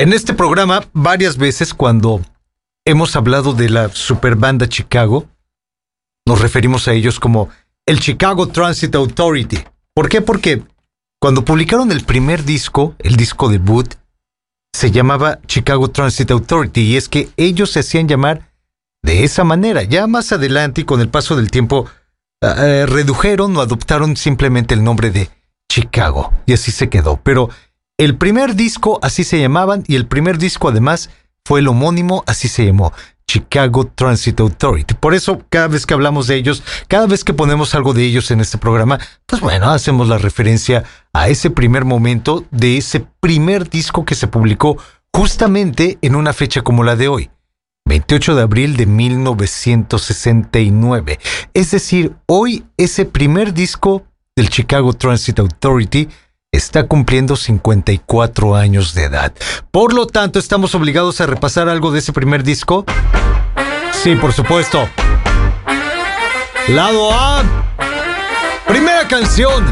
En este programa, varias veces cuando hemos hablado de la superbanda Chicago, nos referimos a ellos como el Chicago Transit Authority. ¿Por qué? Porque cuando publicaron el primer disco, el disco debut, se llamaba Chicago Transit Authority y es que ellos se hacían llamar de esa manera. Ya más adelante y con el paso del tiempo ah, eh, redujeron o adoptaron simplemente el nombre de Chicago y así se quedó. Pero el primer disco así se llamaban y el primer disco además fue el homónimo, así se llamó, Chicago Transit Authority. Por eso cada vez que hablamos de ellos, cada vez que ponemos algo de ellos en este programa, pues bueno, hacemos la referencia a ese primer momento de ese primer disco que se publicó justamente en una fecha como la de hoy. 28 de abril de 1969. Es decir, hoy ese primer disco del Chicago Transit Authority está cumpliendo 54 años de edad. Por lo tanto, ¿estamos obligados a repasar algo de ese primer disco? Sí, por supuesto. Lado A. Primera canción.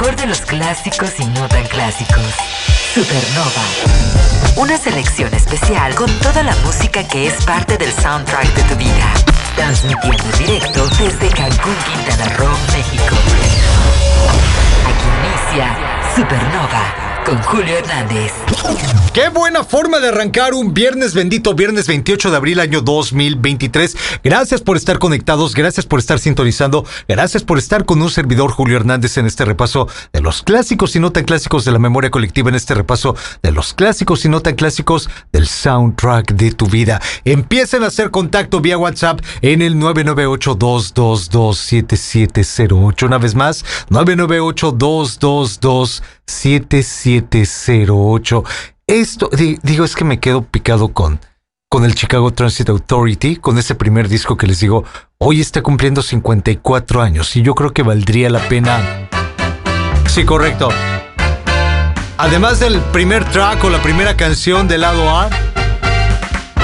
Mejor de los clásicos y no tan clásicos. Supernova. Una selección especial con toda la música que es parte del soundtrack de tu vida. Transmitiendo en directo desde Cancún, Quintana Roo, México. Aquí inicia Supernova con Julio Hernández. Qué buena forma de arrancar un viernes bendito, viernes 28 de abril año 2023. Gracias por estar conectados, gracias por estar sintonizando, gracias por estar con un servidor Julio Hernández en este repaso de los clásicos y no tan clásicos de la memoria colectiva, en este repaso de los clásicos y no tan clásicos del soundtrack de tu vida. Empiecen a hacer contacto vía WhatsApp en el 998-222-7708. Una vez más, 998-222-7708. 7708. Esto, digo, es que me quedo picado con, con el Chicago Transit Authority, con ese primer disco que les digo, hoy está cumpliendo 54 años y yo creo que valdría la pena. Sí, correcto. Además del primer track o la primera canción del lado A,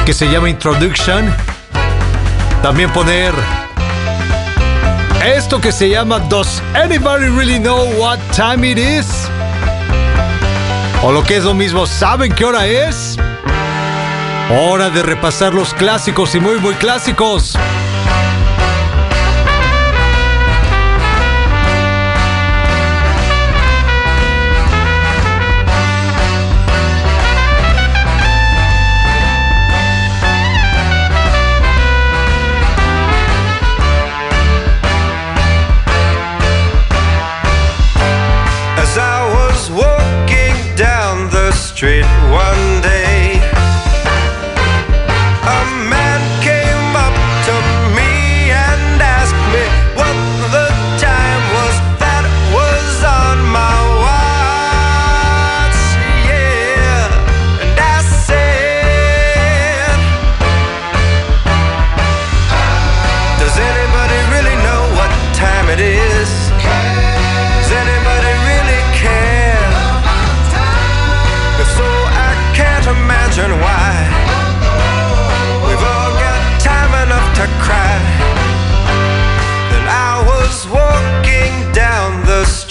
que se llama Introduction, también poner esto que se llama Does Anybody Really Know What Time It Is? O lo que es lo mismo, ¿saben qué hora es? Hora de repasar los clásicos y muy muy clásicos. Street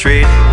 street.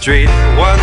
Contacto con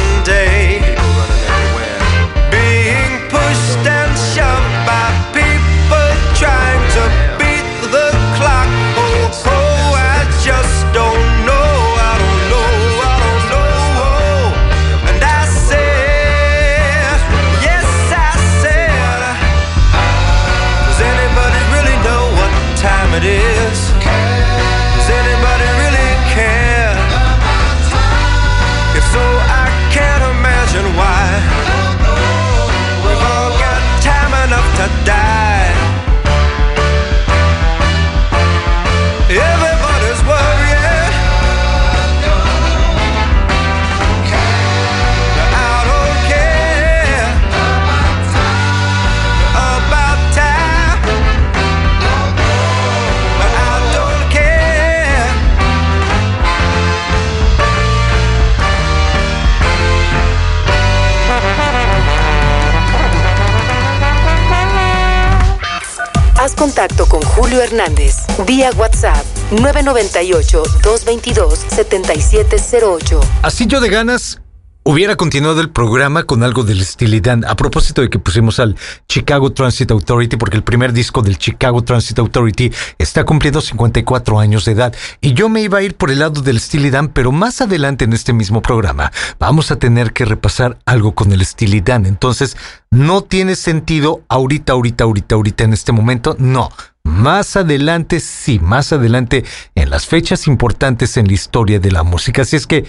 Julio Hernández vía WhatsApp 998-222-7708. Así yo de ganas Hubiera continuado el programa con algo del Dan. A propósito de que pusimos al Chicago Transit Authority, porque el primer disco del Chicago Transit Authority está cumpliendo 54 años de edad. Y yo me iba a ir por el lado del Dan, pero más adelante en este mismo programa vamos a tener que repasar algo con el Dan. Entonces, no tiene sentido ahorita, ahorita, ahorita, ahorita en este momento. No más adelante, sí, más adelante, en las fechas importantes en la historia de la música. Así es que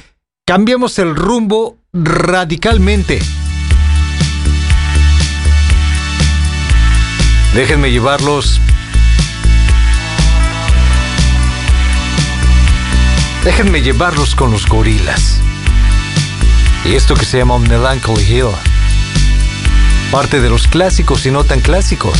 cambiamos el rumbo radicalmente. Déjenme llevarlos. Déjenme llevarlos con los gorilas. Y esto que se llama Melancholy Hill. Parte de los clásicos y no tan clásicos.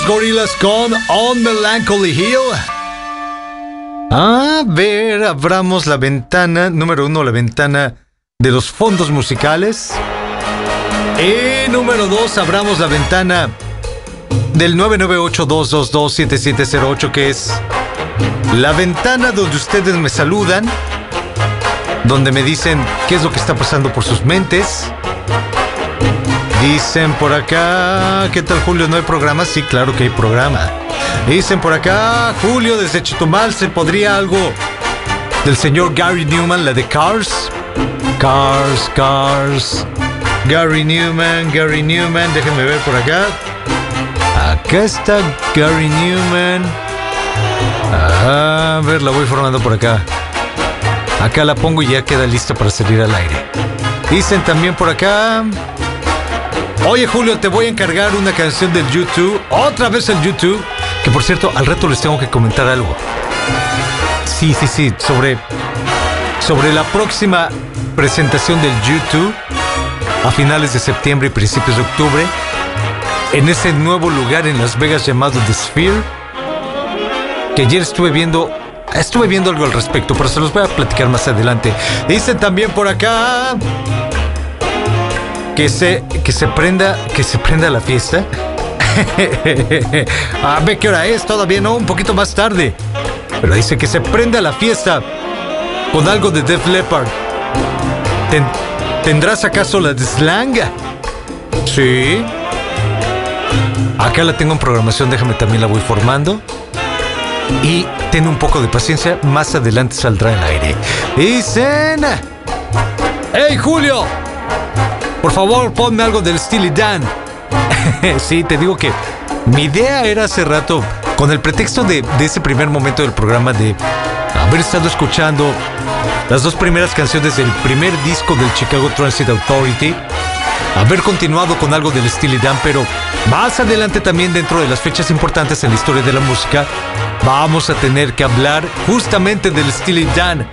Los gorilas con On Melancholy Hill. A ver, abramos la ventana, número uno, la ventana de los fondos musicales. Y número dos, abramos la ventana del 998-222-7708, que es la ventana donde ustedes me saludan, donde me dicen qué es lo que está pasando por sus mentes Dicen por acá, ¿qué tal Julio? ¿No hay programa? Sí, claro que hay programa. Dicen por acá, Julio, desde Chitumal, ¿se podría algo del señor Gary Newman, la de Cars? Cars, Cars. Gary Newman, Gary Newman, déjenme ver por acá. Acá está Gary Newman. A ver, la voy formando por acá. Acá la pongo y ya queda lista para salir al aire. Dicen también por acá. Oye Julio, te voy a encargar una canción del YouTube, otra vez el YouTube, que por cierto, al rato les tengo que comentar algo. Sí, sí, sí, sobre, sobre la próxima presentación del YouTube a finales de septiembre y principios de octubre, en ese nuevo lugar en Las Vegas llamado The Sphere, que ayer estuve viendo Estuve viendo algo al respecto, pero se los voy a platicar más adelante. Dicen también por acá que se, que se prenda, que se prenda la fiesta. A ver qué hora es, todavía no, un poquito más tarde. Pero dice que se prenda la fiesta con algo de Def Leppard. ¿Tendrás acaso la de Slang? Sí. Acá la tengo en programación, déjame también la voy formando. Y ten un poco de paciencia, más adelante saldrá el aire. Dicen... ¡Hey Julio! Por favor, ponme algo del Steely Dan. sí, te digo que mi idea era hace rato, con el pretexto de, de ese primer momento del programa, de haber estado escuchando las dos primeras canciones del primer disco del Chicago Transit Authority, haber continuado con algo del Steely Dan, pero más adelante también dentro de las fechas importantes en la historia de la música, vamos a tener que hablar justamente del Steely Dan.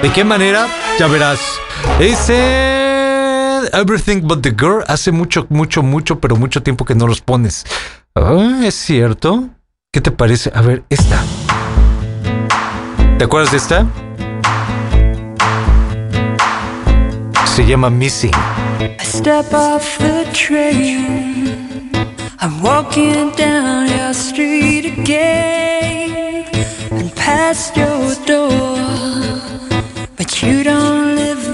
¿De qué manera? Ya verás. Ese Everything But the Girl hace mucho, mucho, mucho, pero mucho tiempo que no los pones. Ah, ¿Es cierto? ¿Qué te parece? A ver, esta. ¿Te acuerdas de esta? Se llama Missing. I step off the train. I'm walking down your street again and past your door. But you don't live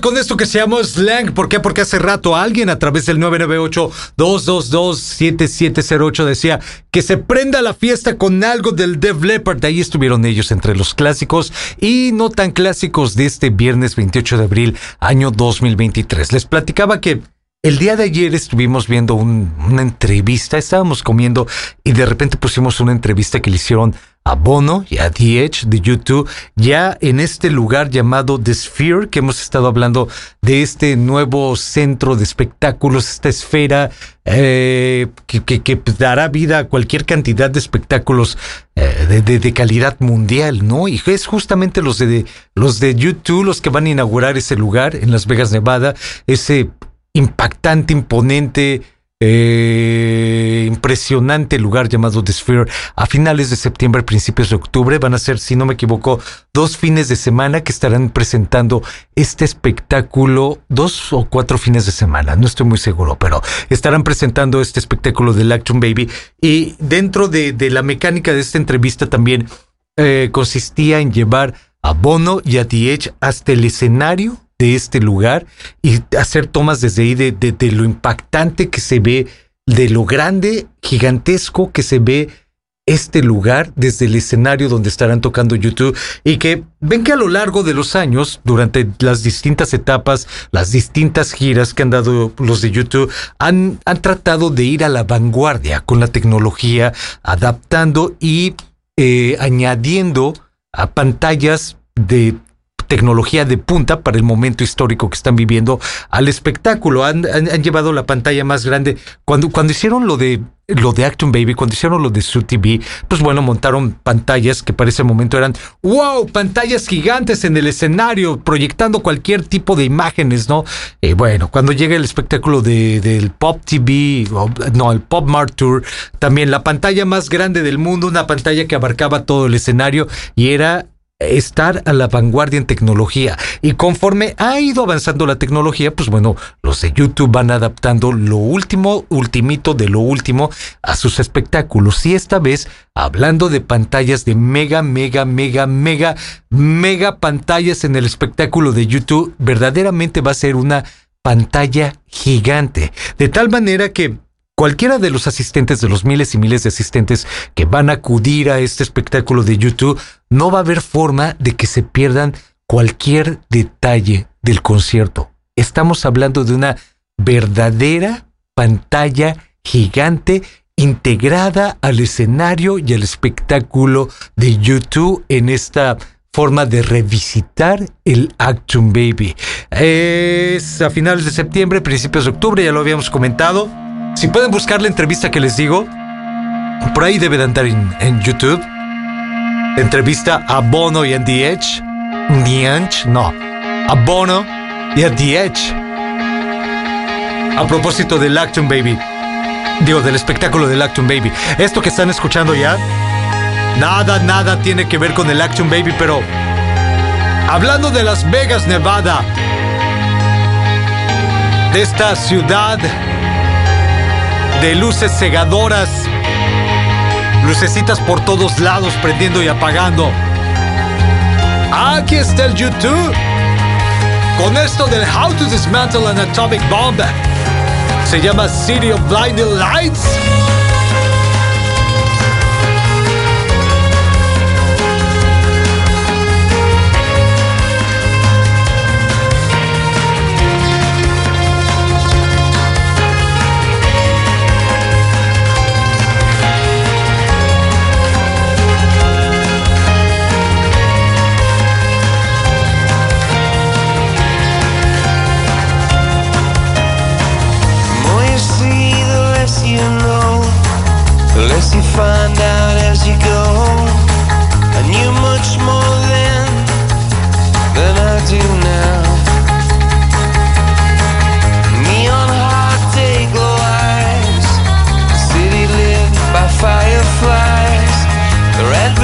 Con esto que se llama Slang. ¿Por qué? Porque hace rato alguien a través del 998-222-7708 decía que se prenda la fiesta con algo del Def Leppard. Ahí estuvieron ellos entre los clásicos y no tan clásicos de este viernes 28 de abril, año 2023. Les platicaba que el día de ayer estuvimos viendo un- una entrevista, estábamos comiendo y de repente pusimos una entrevista que le hicieron a Bono y a The Edge de YouTube, ya en este lugar llamado The Sphere, que hemos estado hablando de este nuevo centro de espectáculos, esta esfera eh, que, que- dará vida a cualquier cantidad de espectáculos eh, de, de- de calidad mundial, ¿no? Y es justamente los de, los de YouTube los que van a inaugurar ese lugar en Las Vegas, Nevada, ese impactante, imponente, eh, impresionante lugar llamado The Sphere. A finales de septiembre, principios de octubre, van a ser, si no me equivoco, dos fines de semana que estarán presentando este espectáculo, dos o cuatro fines de semana, no estoy muy seguro, pero estarán presentando este espectáculo de Lactum Baby. Y dentro de, de la mecánica de esta entrevista también eh, consistía en llevar a Bono y a The Edge hasta el escenario de este lugar y hacer tomas desde ahí de, de- de lo impactante que se ve, de lo grande, gigantesco que se ve este lugar desde el escenario donde estarán tocando YouTube y que ven que a lo largo de los años, durante las distintas etapas, las distintas giras que han dado los de YouTube, han, han tratado de ir a la vanguardia con la tecnología, adaptando y eh, añadiendo a pantallas de tecnología de punta para el momento histórico que están viviendo al espectáculo. Han, han- llevado la pantalla más grande. Cuando, cuando hicieron lo de lo de Acton Baby, cuando hicieron lo de Su TV, pues bueno, montaron pantallas que para ese momento eran wow, pantallas gigantes en el escenario, proyectando cualquier tipo de imágenes, ¿no? Eh, bueno, cuando llega el espectáculo de, del Pop TV, no, el Pop Mart Tour, también la pantalla más grande del mundo, una pantalla que abarcaba todo el escenario y era estar a la vanguardia en tecnología. Y conforme ha ido avanzando la tecnología, pues bueno, los de YouTube van adaptando lo último, ultimito de lo último a sus espectáculos. Y esta vez, hablando de pantallas de mega, mega, mega, mega, mega pantallas en el espectáculo de YouTube, verdaderamente va a ser una pantalla gigante. De tal manera que Cualquiera de los asistentes, de los miles y miles de asistentes que van a acudir a este espectáculo de YouTube, no va a haber forma de que se pierdan cualquier detalle del concierto. Estamos hablando de una verdadera pantalla gigante integrada al escenario y al espectáculo de YouTube en esta forma de revisitar el Action Baby. Es a finales de septiembre, principios de octubre, ya lo habíamos comentado. Si pueden buscar la entrevista que les digo, por ahí debe de andar en, YouTube. Entrevista a Bono y a The Edge. The Edge, no. A Bono y a The Edge. A propósito del Action Baby. Digo, del espectáculo del Action Baby. Esto que están escuchando ya, nada, nada tiene que ver con el Action Baby, pero hablando de Las Vegas, Nevada, de esta ciudad de luces cegadoras, lucecitas por todos lados prendiendo y apagando. Aquí está el YouTube con esto del How to Dismantle an Atomic Bomb. Se llama City of Blinding Lights.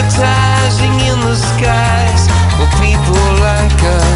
Advertising in the skies for people like us.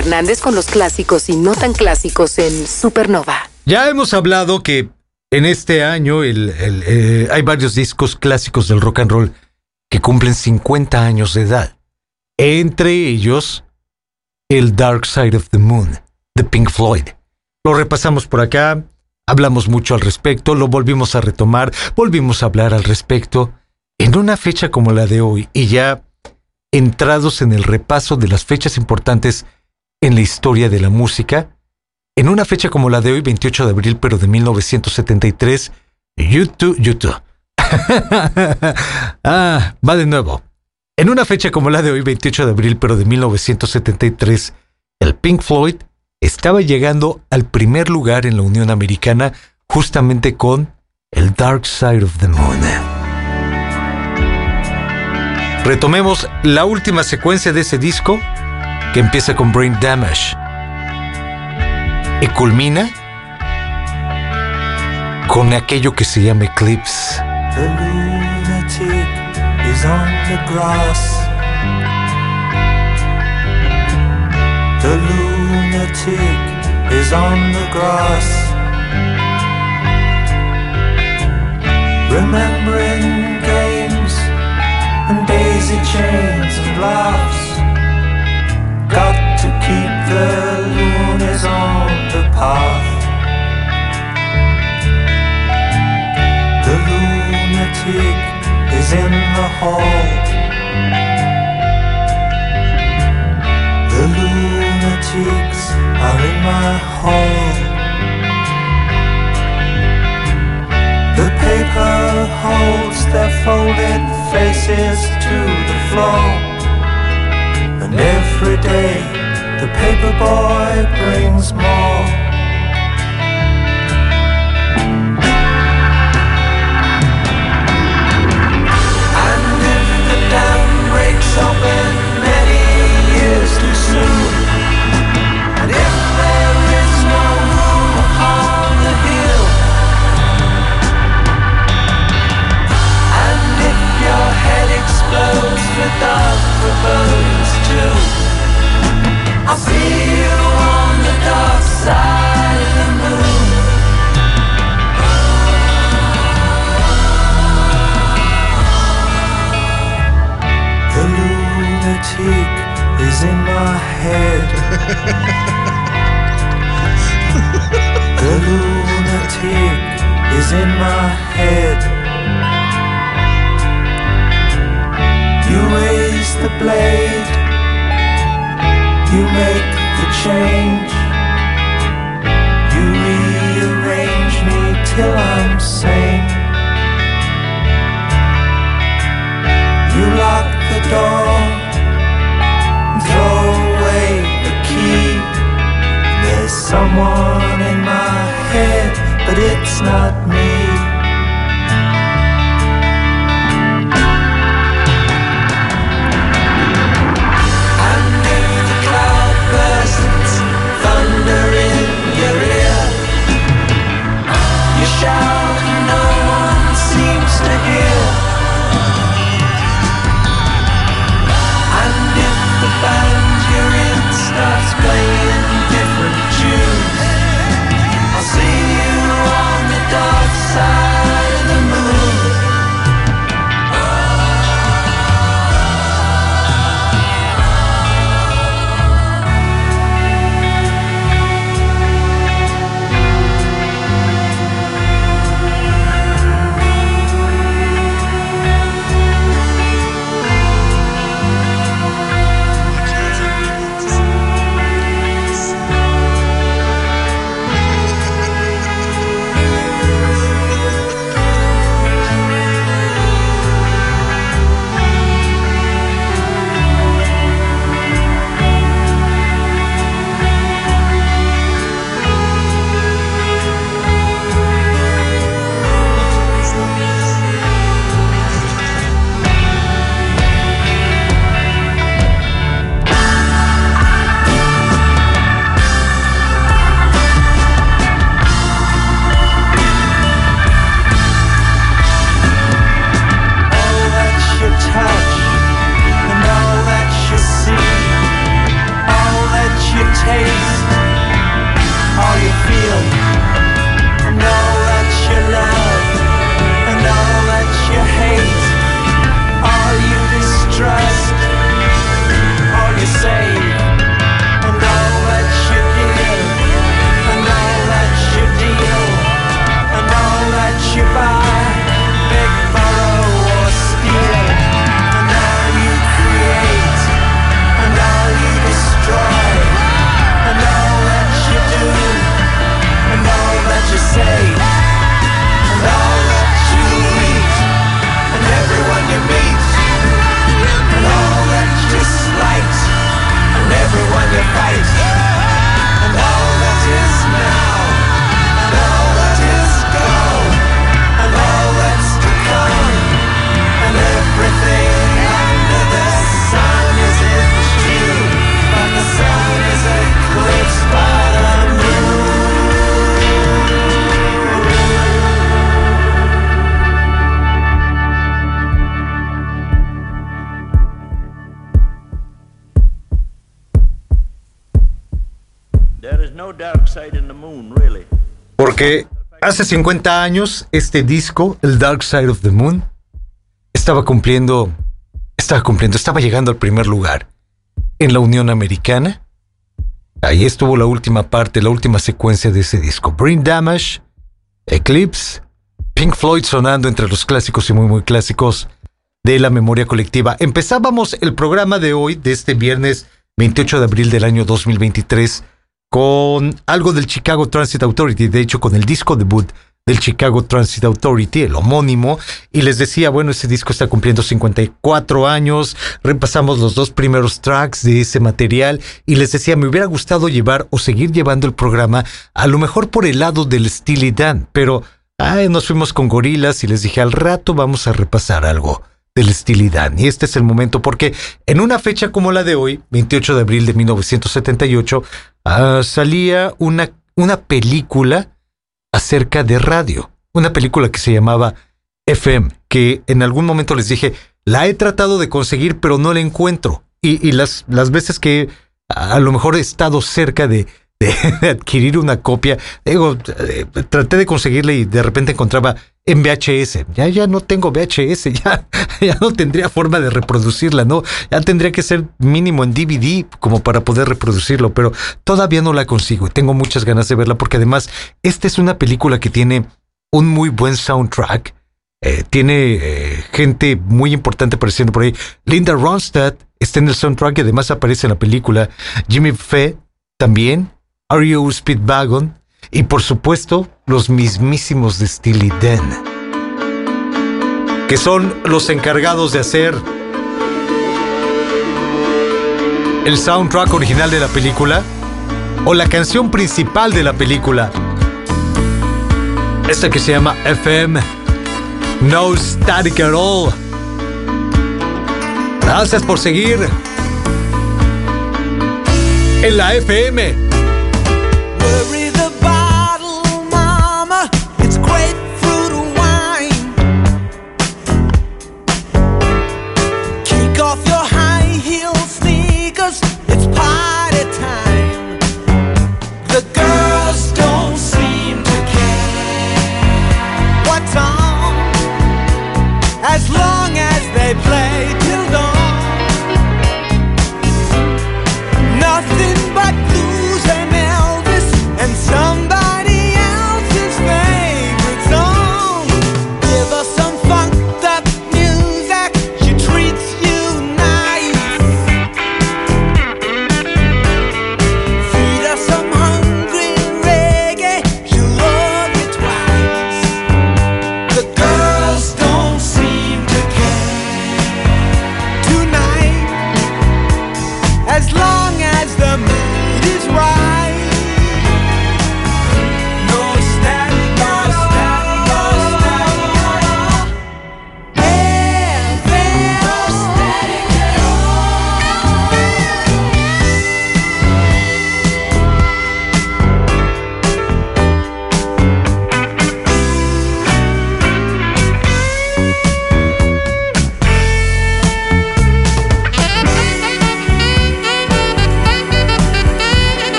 Hernández con los clásicos y no tan clásicos en Supernova. Ya hemos hablado que en este año eh, hay varios discos clásicos del rock and roll que cumplen 50 años de edad. Entre ellos, el Dark Side of the Moon, de Pink Floyd. Lo repasamos por acá, hablamos mucho al respecto, lo volvimos a retomar, volvimos a hablar al respecto. En una fecha como la de hoy, y ya entrados en el repaso de las fechas importantes en la historia de la música, en una fecha como la de hoy, 28 de abril, pero de 1973, YouTube, YouTube. ah, va de nuevo. En una fecha como la de hoy, 28 de abril, pero de 1973, el Pink Floyd estaba llegando al primer lugar en la Unión Americana justamente con el Dark Side of the Moon. Retomemos la última secuencia de ese disco que empieza con Brain Damage y culmina con aquello que se llama Eclipse. The lunatic is on the grass. The lunatic is on the grass. Remembering games and daisy chains hace 50 años este disco, el Dark Side of the Moon, estaba cumpliendo, estaba cumpliendo, estaba llegando al primer lugar en la Unión Americana. Ahí estuvo la última parte, la última secuencia de ese disco. Brain Damage, Eclipse, Pink Floyd sonando entre los clásicos y muy muy clásicos de la memoria colectiva. Empezábamos el programa de hoy, de este viernes 28 de abril del año 2023, con algo del Chicago Transit Authority, de hecho con el disco debut del Chicago Transit Authority, el homónimo, y les decía, bueno, ese disco está cumpliendo 54 años, repasamos los dos primeros tracks de ese material, y les decía, me hubiera gustado llevar o seguir llevando el programa, a lo mejor por el lado del Steely Dan, pero ay, nos fuimos con gorilas y les dije, al rato vamos a repasar algo del Steely Dan. Y este es el momento porque en una fecha como la de hoy, 28 de abril de 1978, ah, salía una, una película acerca de radio. Una película que se llamaba FM, que en algún momento les dije, la he tratado de conseguir, pero no la encuentro. Y, las, las veces que a lo mejor he estado cerca de, de, de adquirir una copia, digo, eh, traté de conseguirla y de repente encontraba en VHS. Ya, ya no tengo VHS, ya, ya no tendría forma de reproducirla, ¿no? Ya tendría que ser mínimo en DVD como para poder reproducirlo, pero todavía no la consigo y tengo muchas ganas de verla porque además esta es una película que tiene un muy buen soundtrack. Eh, tiene eh, gente muy importante apareciendo por ahí. Linda Ronstadt está en el soundtrack y además aparece en la película. Jimmy Fe también. R.E.O. Speedwagon. Y por supuesto, los mismísimos de Steely Dan. Que son los encargados de hacer el soundtrack original de la película o la canción principal de la película. Esta que se llama FM No Static at All. Gracias por seguir en la FM.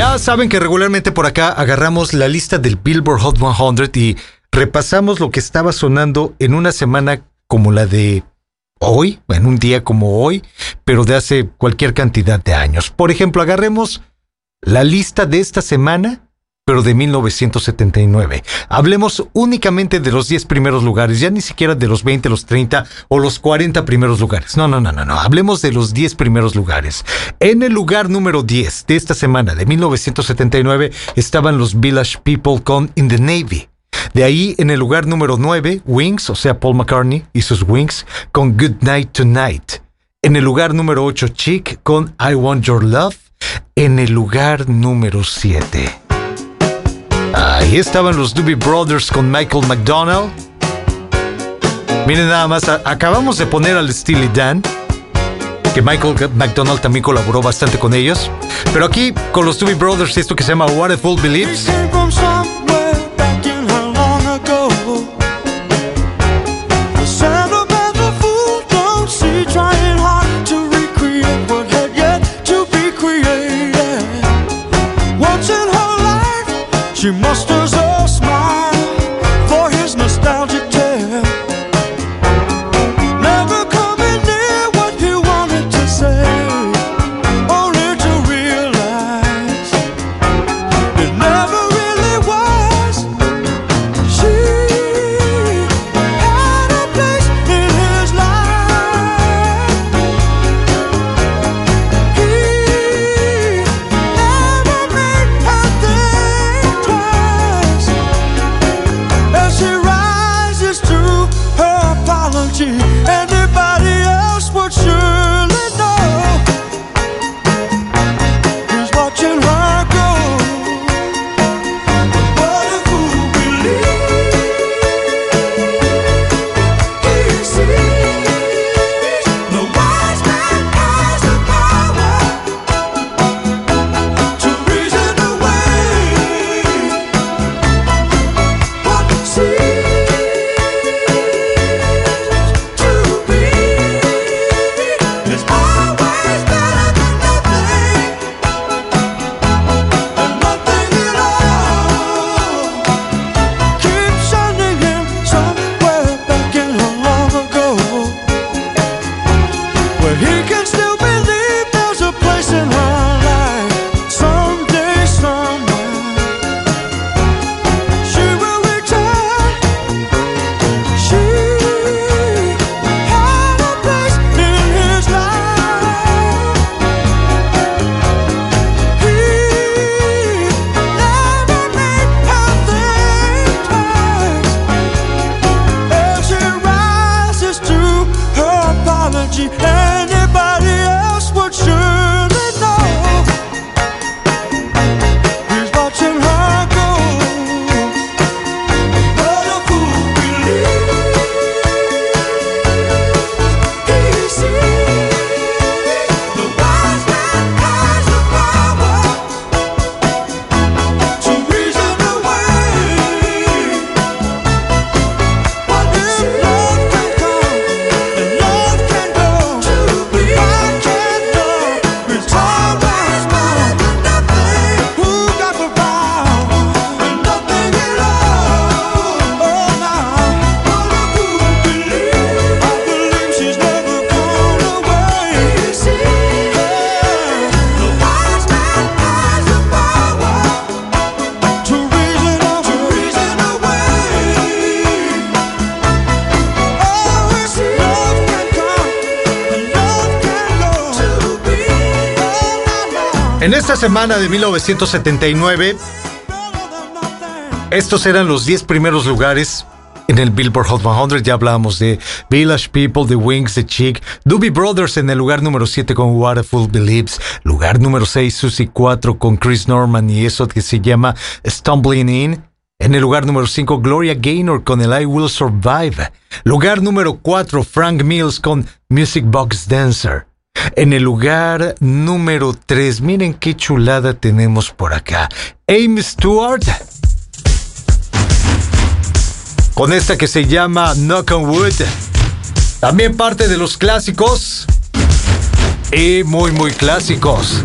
Ya saben que regularmente por acá agarramos la lista del Billboard Hot 100 y repasamos lo que estaba sonando en una semana como la de hoy, en un día como hoy, pero de hace cualquier cantidad de años. Por ejemplo, agarremos la lista de esta semana, pero de 1979. Hablemos únicamente de los 10 primeros lugares, ya ni siquiera de los 20, los 30 o los 40 primeros lugares. No, no, no, no, no. Hablemos de los 10 primeros lugares. En el lugar número 10 de esta semana de 1979 estaban los Village People con In the Navy. De ahí, en el lugar número 9, Wings, o sea, Paul McCartney y sus Wings, con Good Night Tonight. En el lugar número 8, Chick, con I Want Your Love. En el lugar número 7. Ahí estaban los Doobie Brothers con Michael McDonald. Miren nada más, acabamos de poner al Steely Dan, que Michael McDonald también colaboró bastante con ellos. Pero aquí, con los Doobie Brothers, esto que se llama What a Fool Believes. She must have semana de 1979, estos eran los 10 primeros lugares en el Billboard Hot 100. Ya hablábamos de Village People, The Wings, The Chick, Doobie Brothers en el lugar número 7 con Fool Believes, lugar número 6 Susie 4 con Chris Norman y eso que se llama Stumbling In. En el lugar número 5, Gloria Gaynor con el I Will Survive. Lugar número 4, Frank Mills con Music Box Dancer. En el lugar número 3, miren qué chulada tenemos por acá. Aim Stewart. Con esta que se llama Knock on Wood. También parte de los clásicos. Y muy, muy clásicos.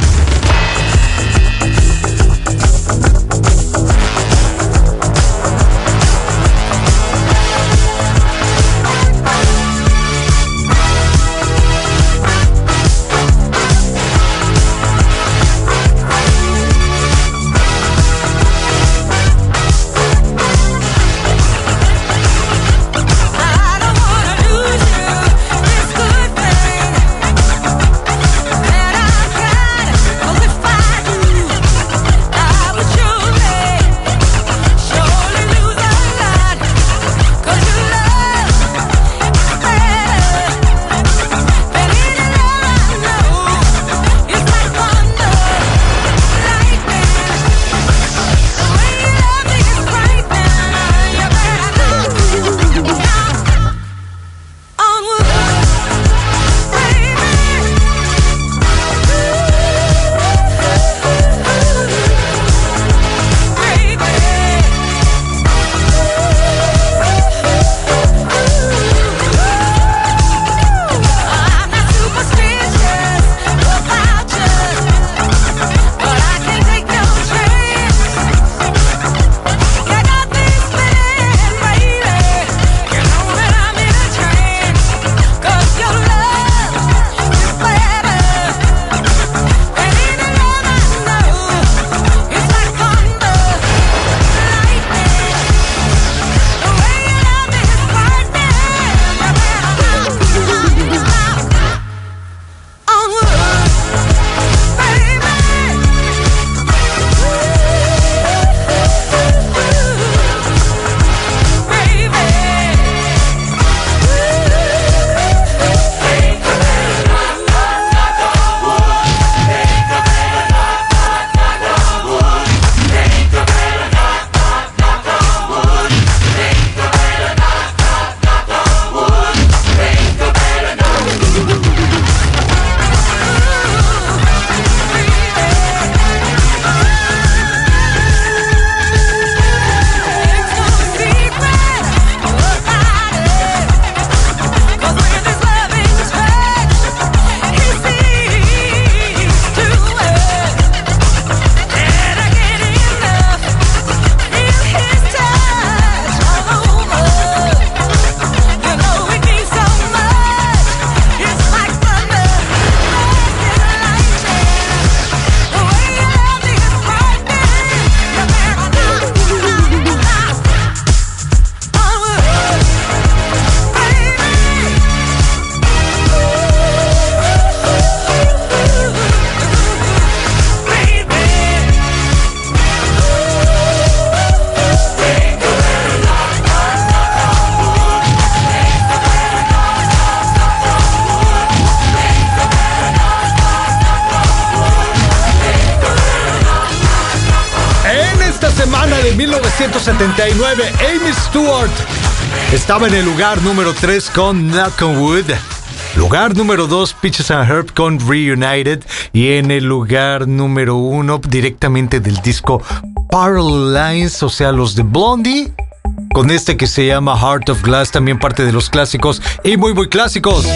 Estaba en el lugar número 3 con Knock Wood. Lugar número 2, pitches and Herb con Reunited. Y en el lugar número 1, directamente del disco Parallel Lines, o sea, los de Blondie. Con este que se llama Heart of Glass, también parte de los clásicos y muy, muy clásicos.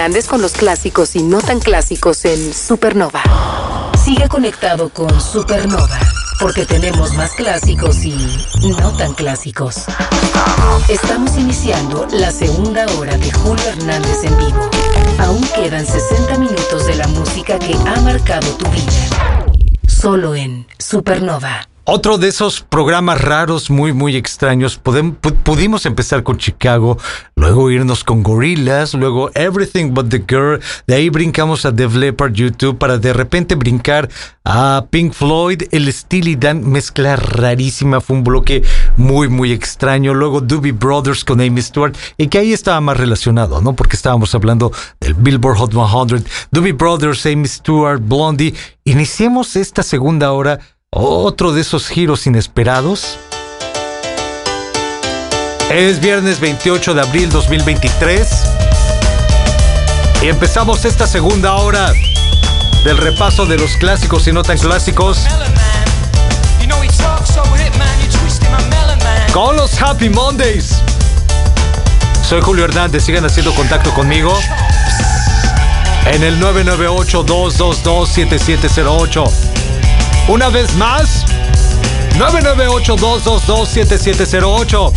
Hernández con los clásicos y no tan clásicos en Supernova. Sigue conectado con Supernova, porque tenemos más clásicos y no tan clásicos. Estamos iniciando la segunda hora de Julio Hernández en vivo. Aún quedan 60 minutos de la música que ha marcado tu vida. Solo en Supernova. Otro de esos programas raros, muy, muy extraños. Podem- pu- pudimos empezar con Chicago, luego irnos con Gorillaz, luego Everything But the Girl. De ahí brincamos a Def Leppard, YouTube, para de repente brincar a Pink Floyd, el Steely Dan, mezcla rarísima. Fue un bloque muy, muy extraño. Luego Doobie Brothers con Amy Stewart, y que ahí estaba más relacionado, ¿no? Porque estábamos hablando del Billboard Hot 100. Doobie Brothers, Amy Stewart, Blondie. Iniciemos esta segunda hora otro de esos giros inesperados. Es viernes 28 de abril 2023. Y empezamos esta segunda hora del repaso de los clásicos y no tan clásicos con los Happy Mondays. Soy Julio Hernández, sigan haciendo contacto conmigo en el 998-222-7708. Una vez más, 998-222-7708.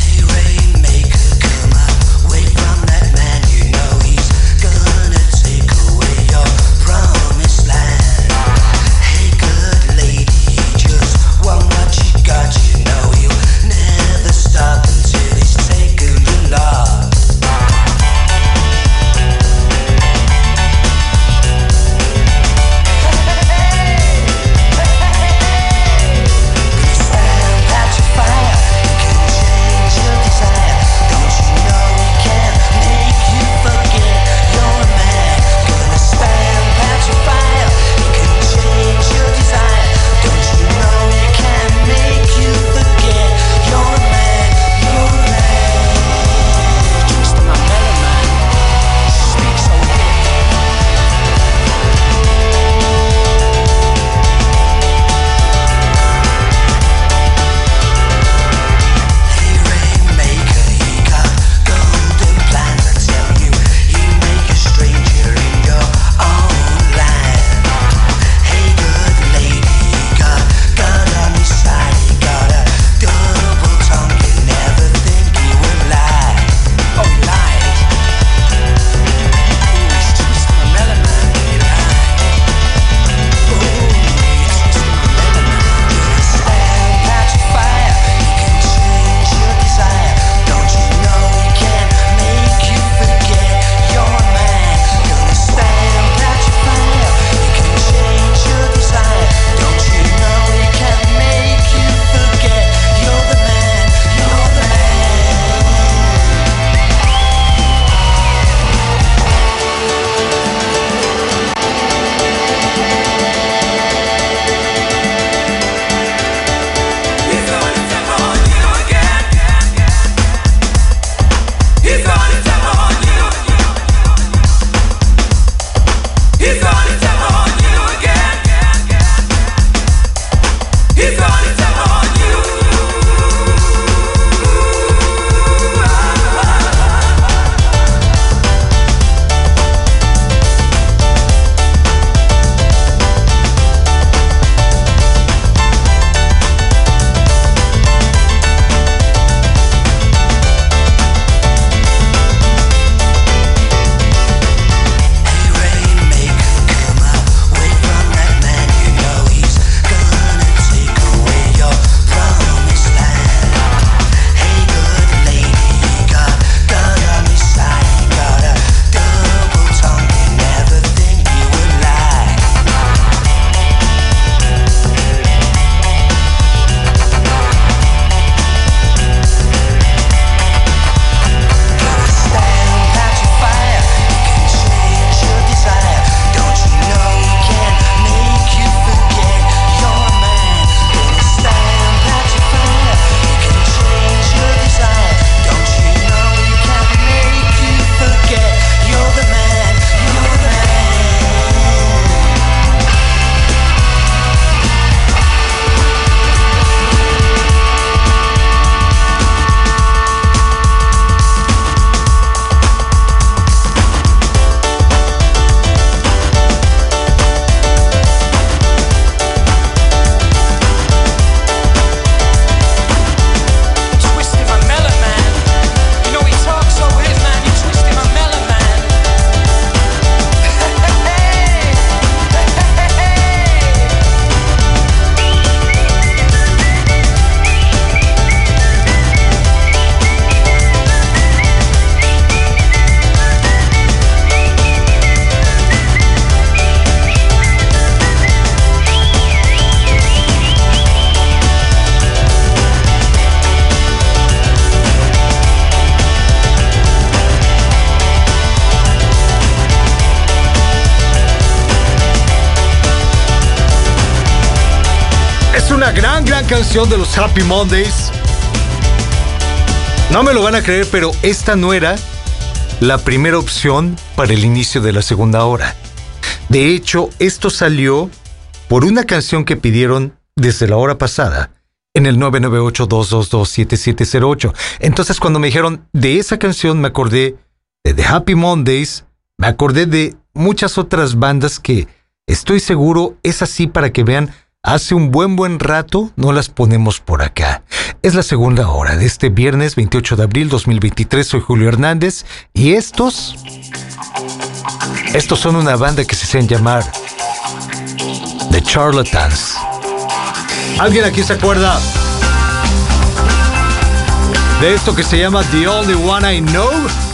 De los Happy Mondays. No me lo van a creer, pero esta no era la primera opción para el inicio de la segunda hora. De hecho, esto salió por una canción que pidieron desde la hora pasada en el 998-222-7708. Entonces, cuando me dijeron de esa canción, me acordé de The Happy Mondays, me acordé de muchas otras bandas que estoy seguro es así para que vean, hace un buen buen rato no las ponemos por acá. Es la segunda hora de este viernes 28 de abril 2023, soy Julio Hernández y estos... Estos son una banda que se hacen llamar The Charlatans. ¿Alguien aquí se acuerda de esto que se llama The Only One I Know?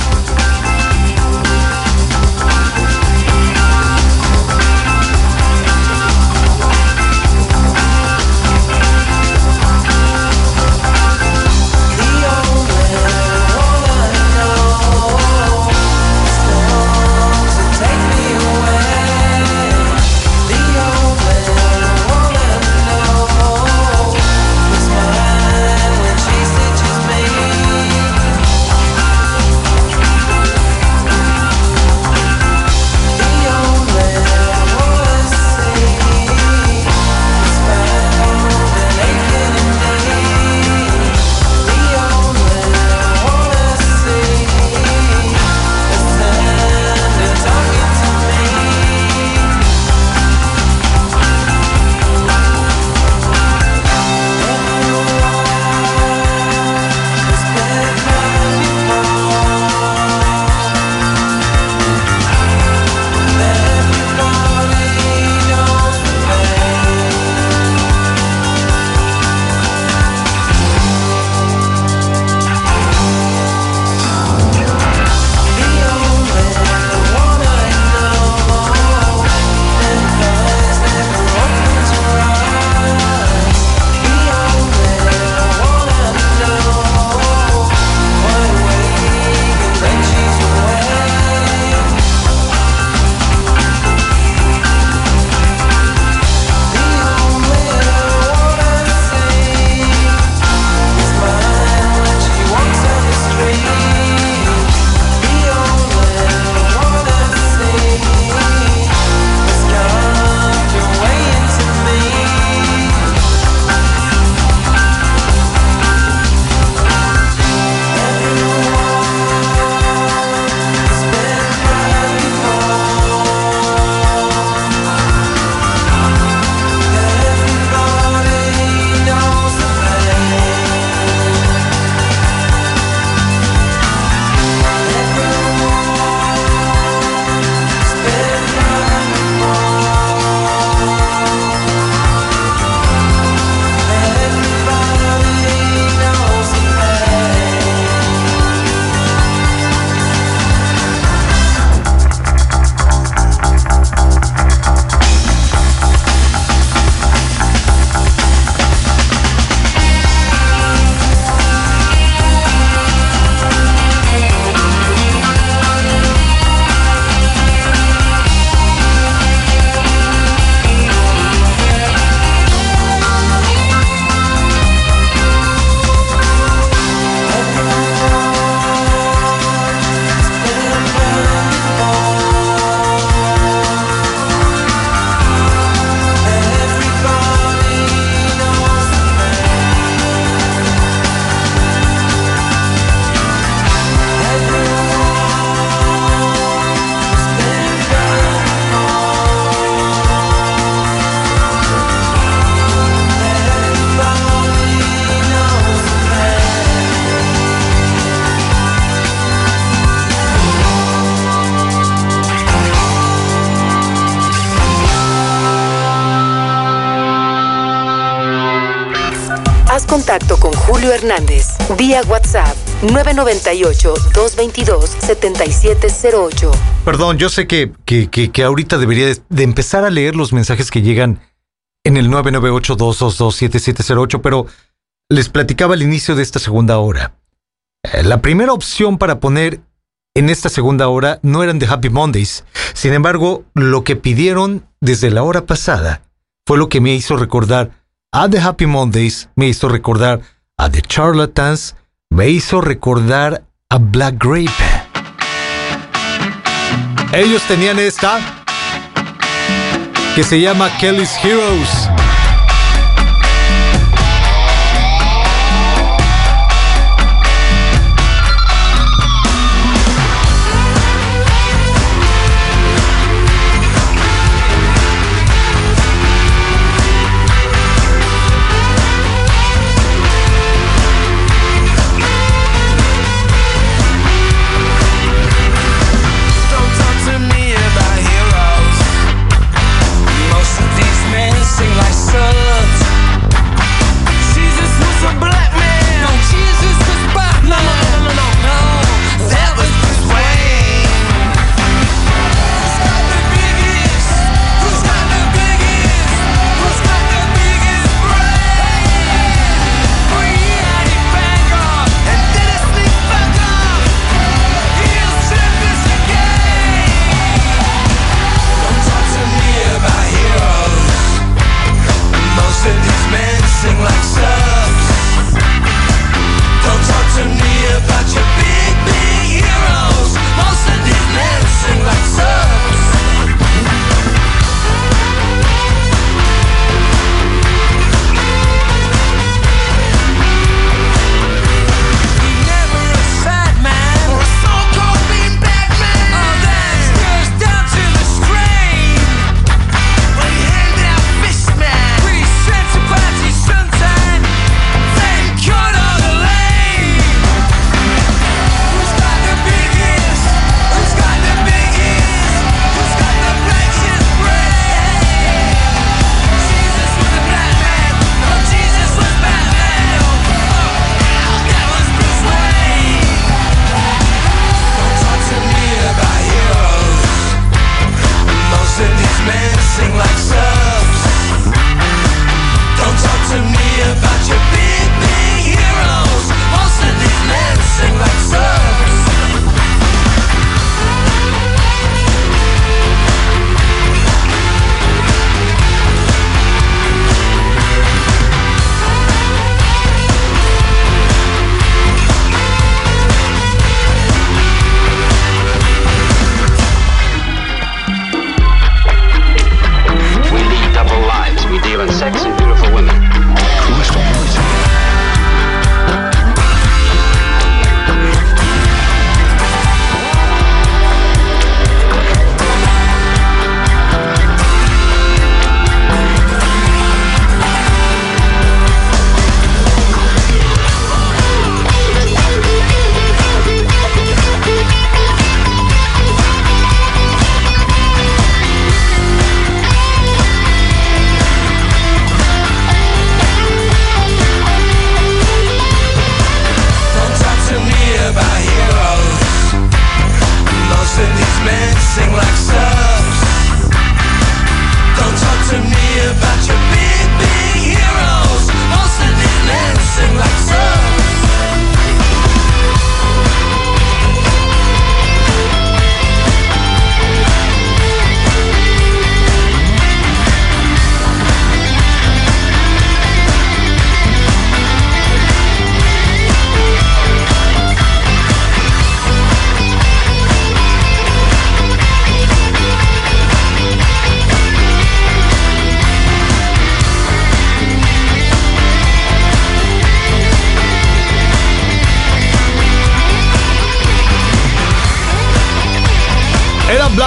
Vía WhatsApp 998-222-7708. Perdón, yo sé que, que, que, ahorita debería de, empezar a leer los mensajes que llegan en el 998-222-7708, pero les platicaba al inicio de esta segunda hora. Eh, la primera opción para poner en esta segunda hora no eran de Happy Mondays. Sin embargo, lo que pidieron desde la hora pasada fue lo que me hizo recordar ah, a The Happy Mondays, me hizo recordar a The Charlatans me hizo recordar a Black Grape. Ellos tenían esta que se llama Kelly's Heroes.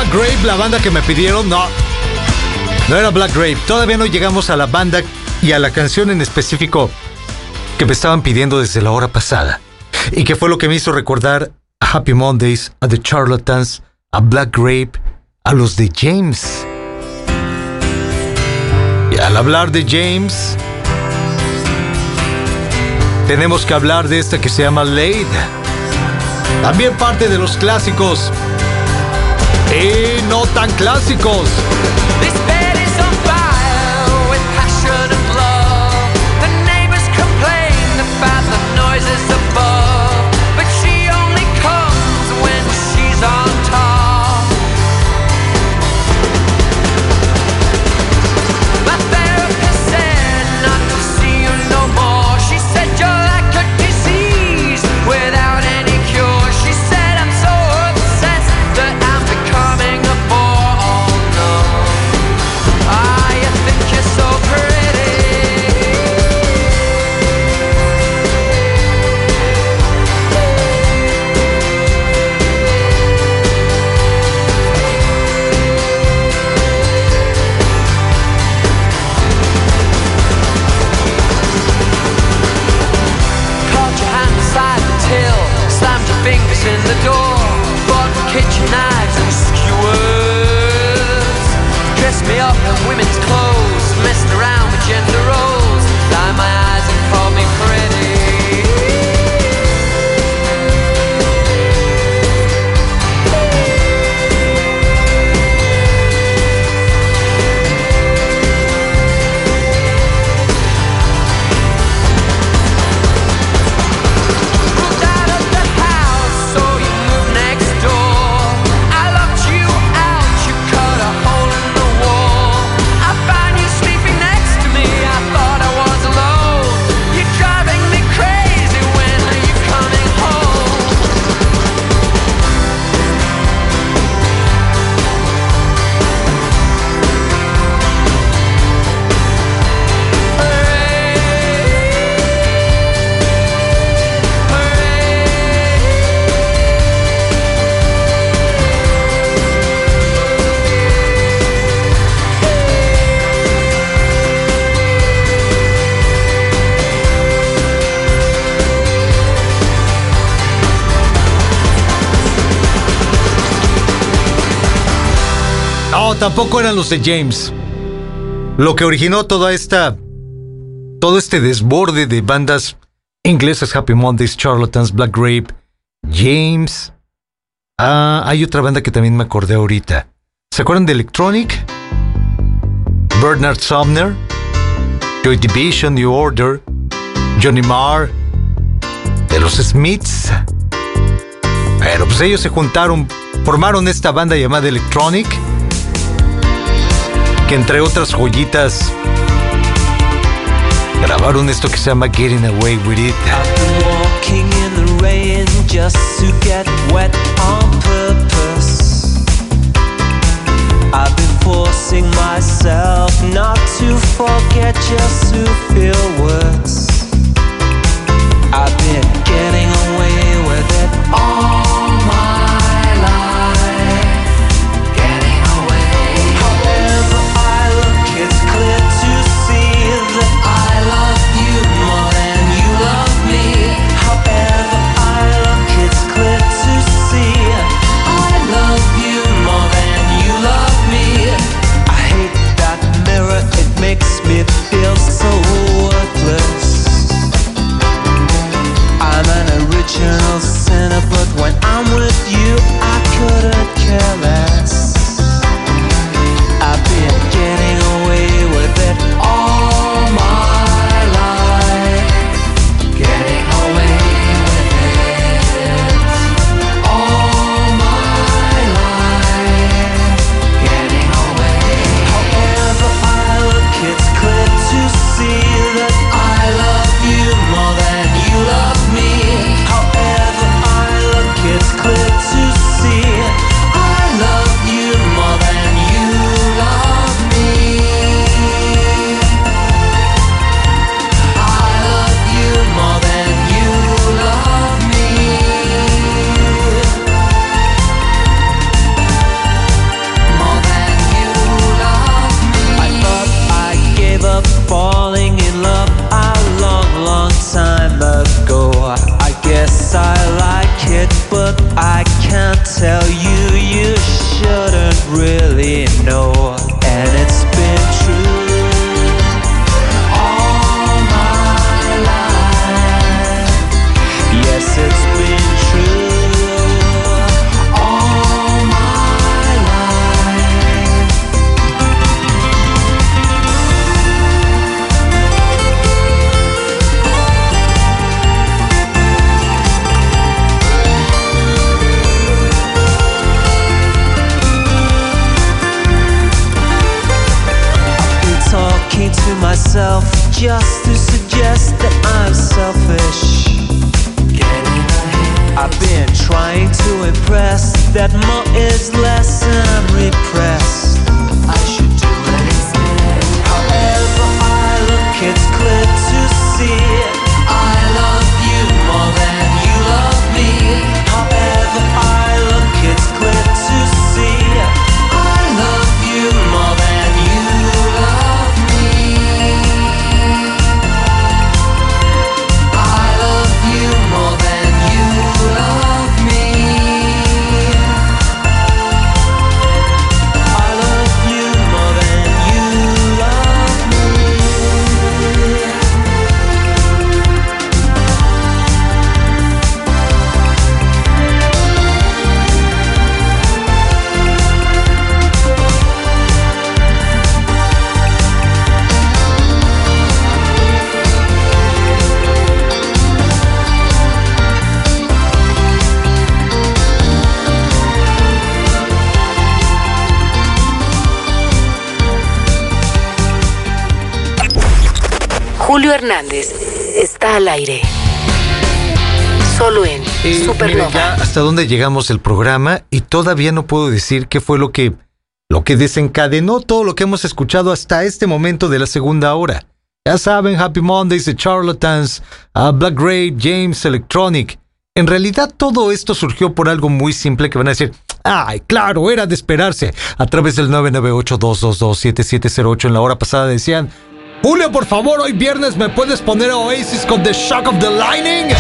Black Grape, la banda que me pidieron, no. No era Black Grape. Todavía no llegamos a la banda y a la canción en específico que me estaban pidiendo desde la hora pasada. Y que fue lo que me hizo recordar a Happy Mondays, a The Charlatans, a Black Grape, a los de James. Y al hablar de James, tenemos que hablar de esta que se llama Lade. También parte de los clásicos y no tan clásicos. Tampoco eran los de James. Lo que originó toda esta. todo este desborde de bandas inglesas, Happy Mondays, Charlatans, Black Grape, James. Ah, hay otra banda que también me acordé ahorita. ¿Se acuerdan de Electronic? Bernard Sumner, Joy Division, New Order, Johnny Marr, de los Smiths. Pero pues ellos se juntaron, formaron esta banda llamada Electronic, que entre otras joyitas grabaron esto que se llama Getting Away With It. I've been forcing myself not to forget just to feel words. Julio Hernández está al aire. Solo en Eh, Supernova. hasta dónde llegamos el programa y todavía no puedo decir qué fue lo que lo que desencadenó todo lo que hemos escuchado hasta este momento de la segunda hora. Ya saben, Happy Mondays, The Charlatans, uh, Black Grape, James Electronic. En realidad todo esto surgió por algo muy simple que van a decir, ay, claro, era de esperarse. A través del 998-222-7708 en la hora pasada decían, Julio, por favor, hoy viernes me puedes poner a Oasis con The Shock of the Lightning.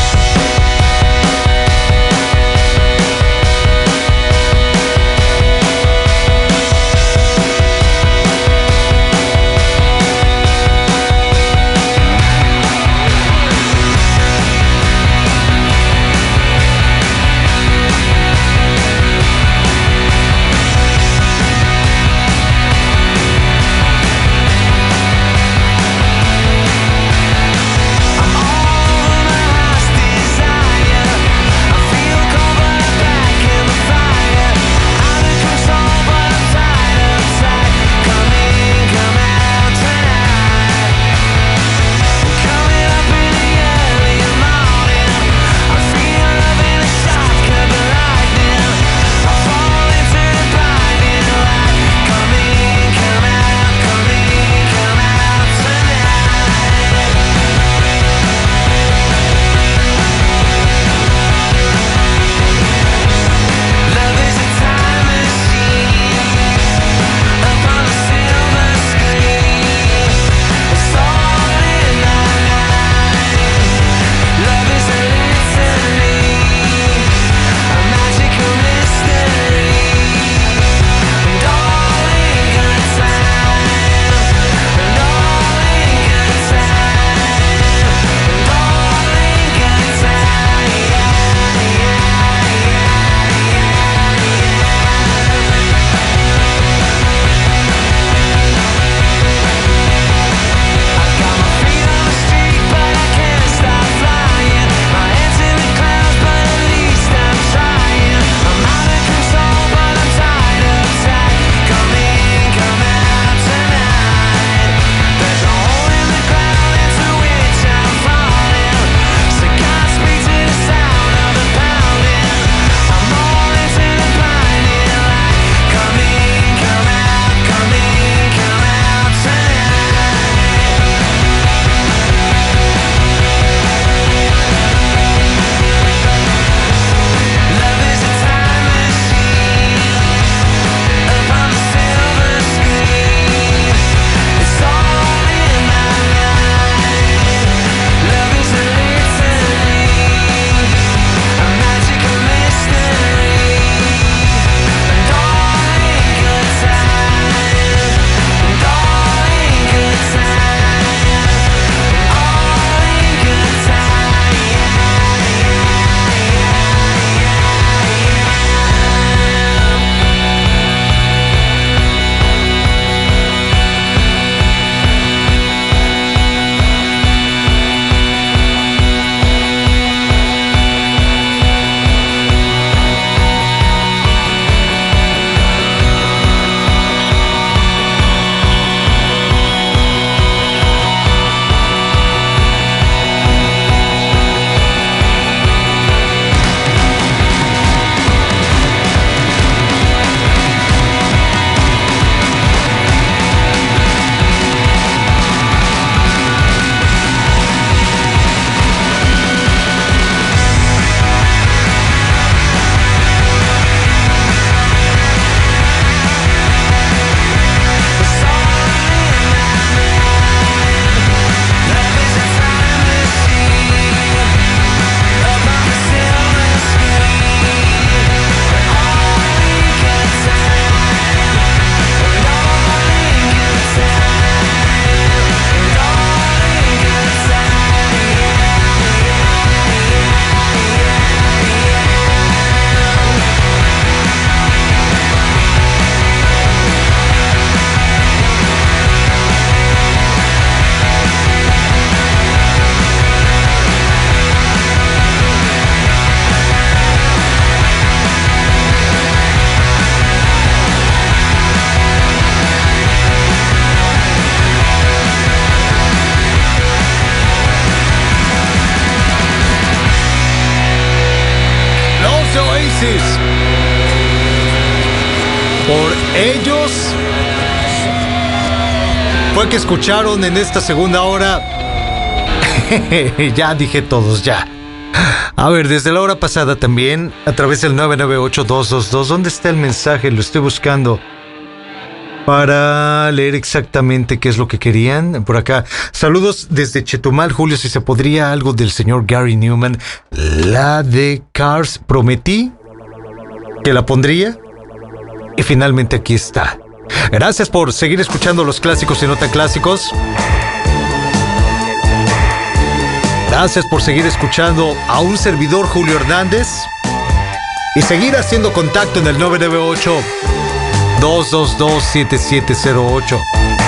Escucharon en esta segunda hora. ya dije todos, ya. A ver, desde la hora pasada también, a través del 998-222, ¿dónde está el mensaje? Lo estoy buscando para leer exactamente qué es lo que querían. Por acá, saludos desde Chetumal, Julio, si se podría algo del señor Gary Newman. La de Cars, prometí que la pondría y finalmente aquí está. Gracias por seguir escuchando los clásicos y no tan clásicos. Gracias por seguir escuchando a un servidor Julio Hernández y seguir haciendo contacto en el 998 222 7708.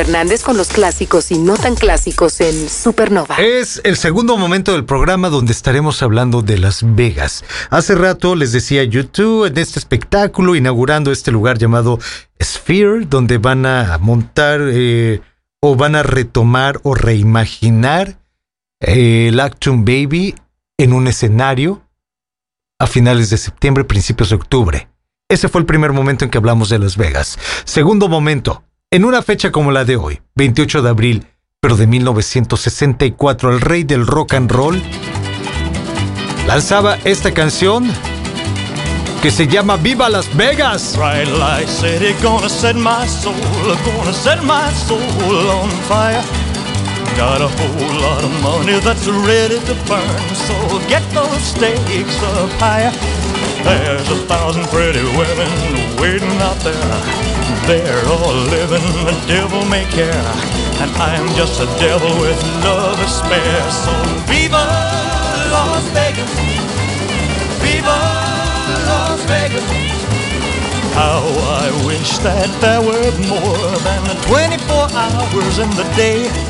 Hernández con los clásicos y no tan clásicos en Supernova. Es el segundo momento del programa donde estaremos hablando de Las Vegas. Hace rato les decía YouTube en este espectáculo inaugurando este lugar llamado Sphere, donde van a montar eh, o van a retomar o reimaginar eh, el Actum Baby en un escenario a finales de septiembre, principios de octubre. Ese fue el primer momento en que hablamos de Las Vegas. Segundo momento, en una fecha como la de hoy, 28 de abril, pero de 1964, el rey del rock and roll lanzaba esta canción que se llama Viva Las Vegas. Got a whole lot of money that's ready to burn. So get those stakes up higher. There's a thousand pretty women waiting out there. They're all living the devil may care. And I'm just a devil with love to spare. So Viva Las Vegas. Viva Las Vegas. How I wish that there were more than 24 hours in the day.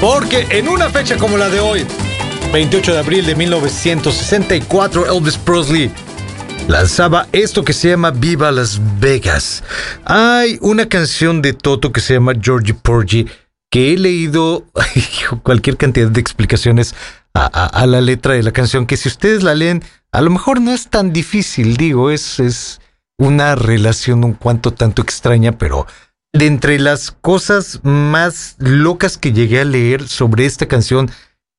Porque en una fecha como la de hoy, 28 de abril de 1964, Elvis Presley lanzaba esto que se llama Viva Las Vegas. Hay una canción de Toto que se llama Georgie Porgy que he leído cualquier cantidad de explicaciones a la letra de la canción que si ustedes la leen, a lo mejor no es tan difícil, digo, es, es una relación un cuanto tanto extraña, pero de entre las cosas más locas que llegué a leer sobre esta canción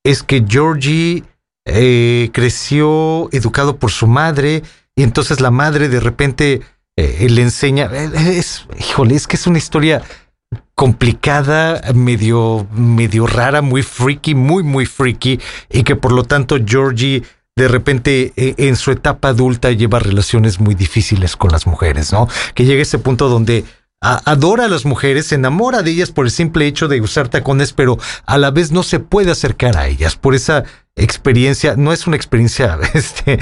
es que Georgie eh, creció educado por su madre y entonces la madre de repente eh, le enseña, eh, es, híjole, es que es una historia complicada, medio, medio rara, muy freaky, muy, muy freaky, y que por lo tanto Georgie de repente en su etapa adulta lleva relaciones muy difíciles con las mujeres, ¿no? Que llega a ese punto donde adora a las mujeres, se enamora de ellas por el simple hecho de usar tacones, pero a la vez no se puede acercar a ellas por esa experiencia, no es una experiencia, este,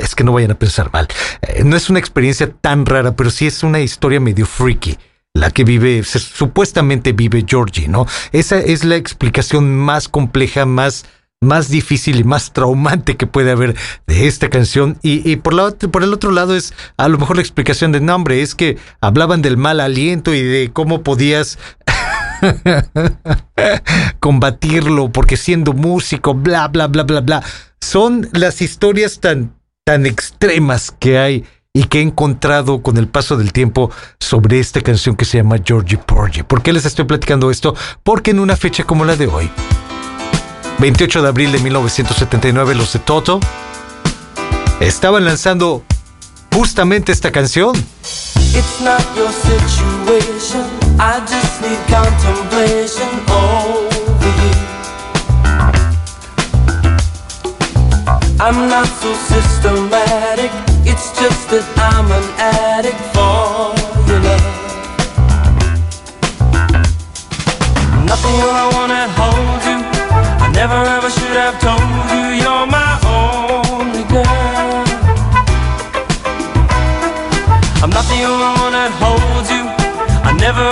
es que no vayan a pensar mal, eh, no es una experiencia tan rara, pero sí es una historia medio freaky la que vive, supuestamente vive Georgie, ¿no? Esa es la explicación más compleja, más, más difícil y más traumante que puede haber de esta canción. Y, por, la, por el otro lado es a lo mejor la explicación de nombre, es que hablaban del mal aliento y de cómo podías combatirlo porque siendo músico, bla, bla, bla, bla, bla. Son las historias tan, tan extremas que hay y que he encontrado con el paso del tiempo sobre esta canción que se llama Georgie Porgy. ¿Por qué les estoy platicando esto? Porque en una fecha como la de hoy, 28 de abril de 1979, los de Toto estaban lanzando justamente esta canción. It's not your situation. I just need contemplation over you. I'm not so systematic. It's just that I'm an addict for your love. Nothing I wanna hold you. I never ever should have told you you're my only girl. I'm not the only one that holds you. I never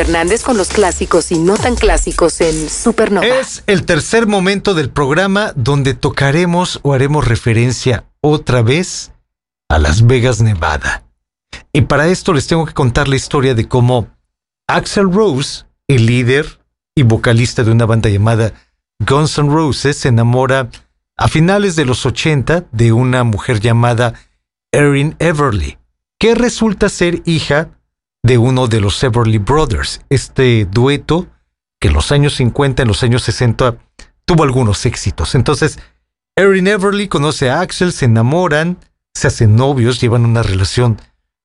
Hernández con los clásicos y no tan clásicos en Supernova. Es el tercer momento del programa donde tocaremos o haremos referencia otra vez a Las Vegas, Nevada. Y para esto les tengo que contar la historia de cómo Axel Rose, el líder y vocalista de una banda llamada Guns N' Roses, se enamora a finales de los 80 de una mujer llamada Erin Everly, que resulta ser hija de uno de los Everly Brothers, este dueto que en los años 50, en los años 60 tuvo algunos éxitos. Entonces, Erin Everly conoce a Axel, se enamoran, se hacen novios, llevan una relación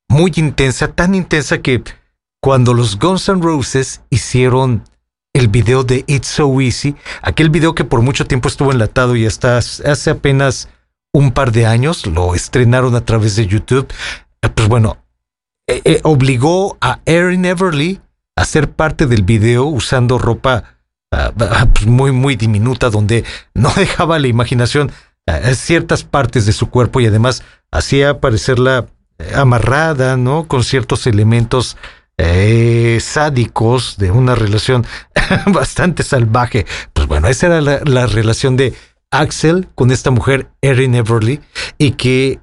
muy intensa, tan intensa que cuando los Guns N' Roses hicieron el video de It's So Easy, aquel video que por mucho tiempo estuvo enlatado y hasta hace apenas un par de años lo estrenaron a través de YouTube, eh, pues bueno, eh, eh, obligó a Erin Everly a ser parte del video usando ropa ah, ah, pues muy, muy diminuta, donde no dejaba la imaginación ciertas partes de su cuerpo y además hacía parecerla eh, amarrada, ¿no? Con ciertos elementos sádicos de una relación bastante salvaje. Pues bueno, esa era la relación de Axel con esta mujer, Erin Everly, y que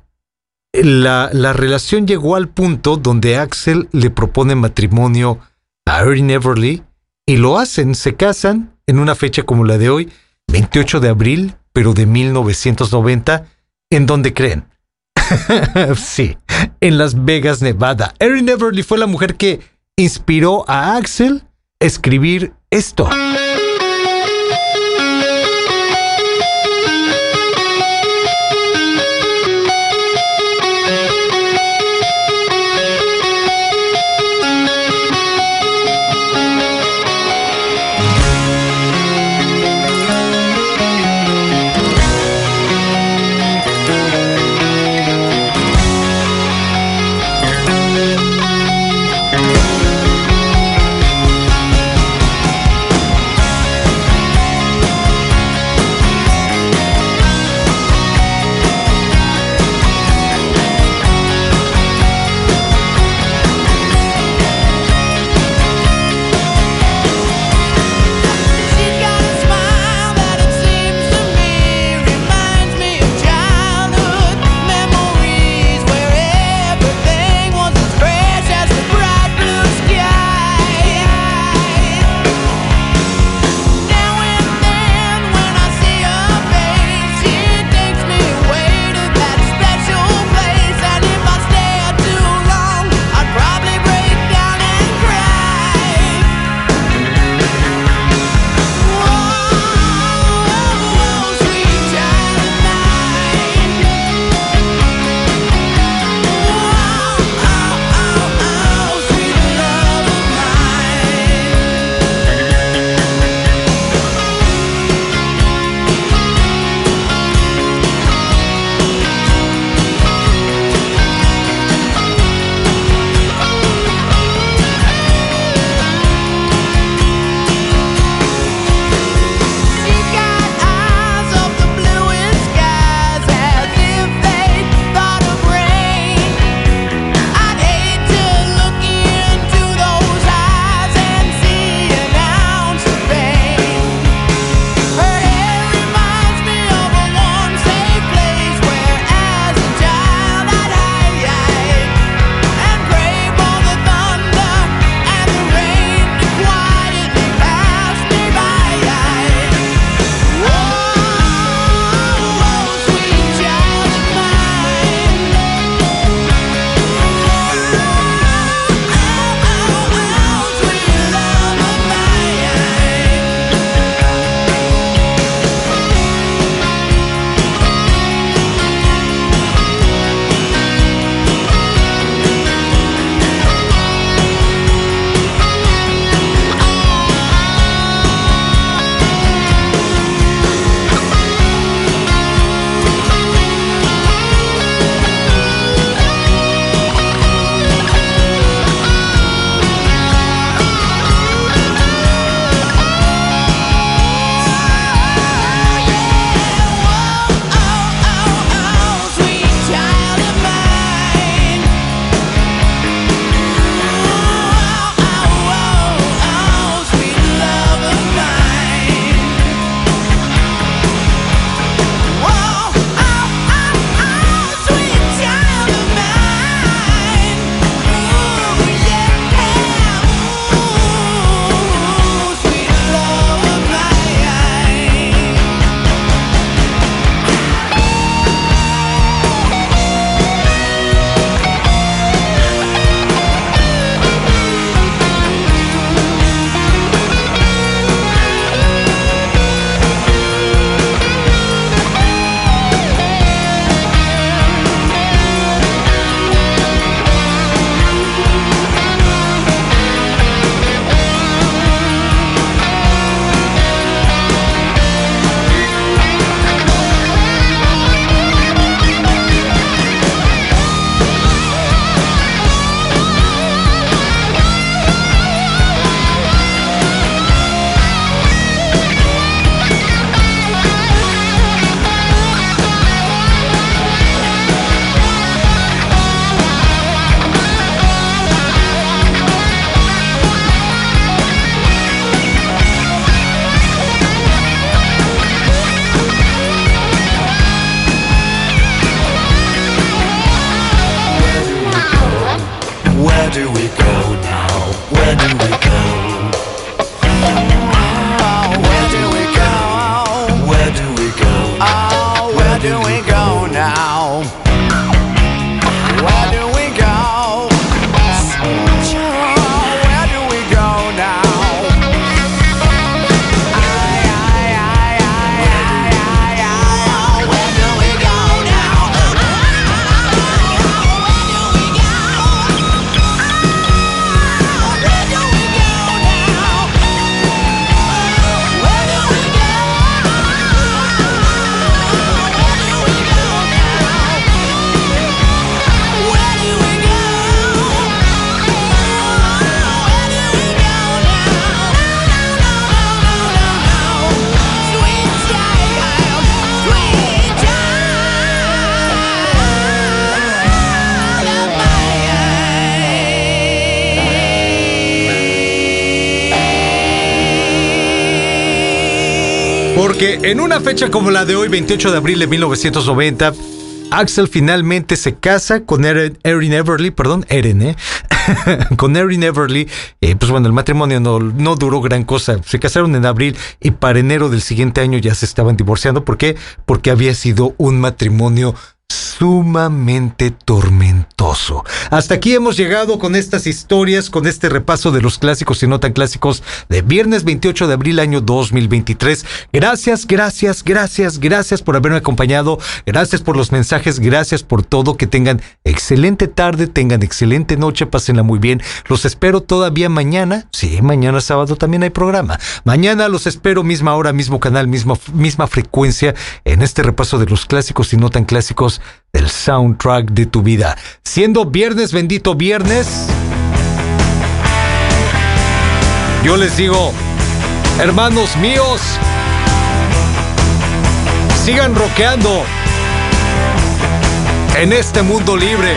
la, la relación llegó al punto donde Axel le propone matrimonio a Erin Everly y lo hacen, se casan en una fecha como la de hoy, 28 de abril, pero de 1990, ¿en donde creen? sí, en Las Vegas, Nevada. Erin Everly fue la mujer que inspiró a Axel a escribir esto. Fecha como la de hoy, 28 de abril de 1990, Axel finalmente se casa con Erin, Everly, perdón, Erin, ¿eh? con Erin Everly. Eh, pues bueno, el matrimonio no, no duró gran cosa. Se casaron en abril y para enero del siguiente año ya se estaban divorciando. ¿Por qué? Porque había sido un matrimonio sumamente tormentoso. Hasta aquí hemos llegado con estas historias, con este repaso de los clásicos y no tan clásicos de viernes 28 de abril año 2023. Gracias, gracias, gracias, gracias por haberme acompañado, gracias por los mensajes, gracias por todo, que tengan excelente tarde, tengan excelente noche, pásenla muy bien. Los espero todavía mañana, sí, mañana sábado también hay programa. Mañana los espero misma hora, mismo canal, mismo, misma frecuencia en este repaso de los clásicos y no tan clásicos del soundtrack de tu vida. Siendo viernes, bendito viernes, yo les digo, hermanos míos, sigan rockeando en este mundo libre.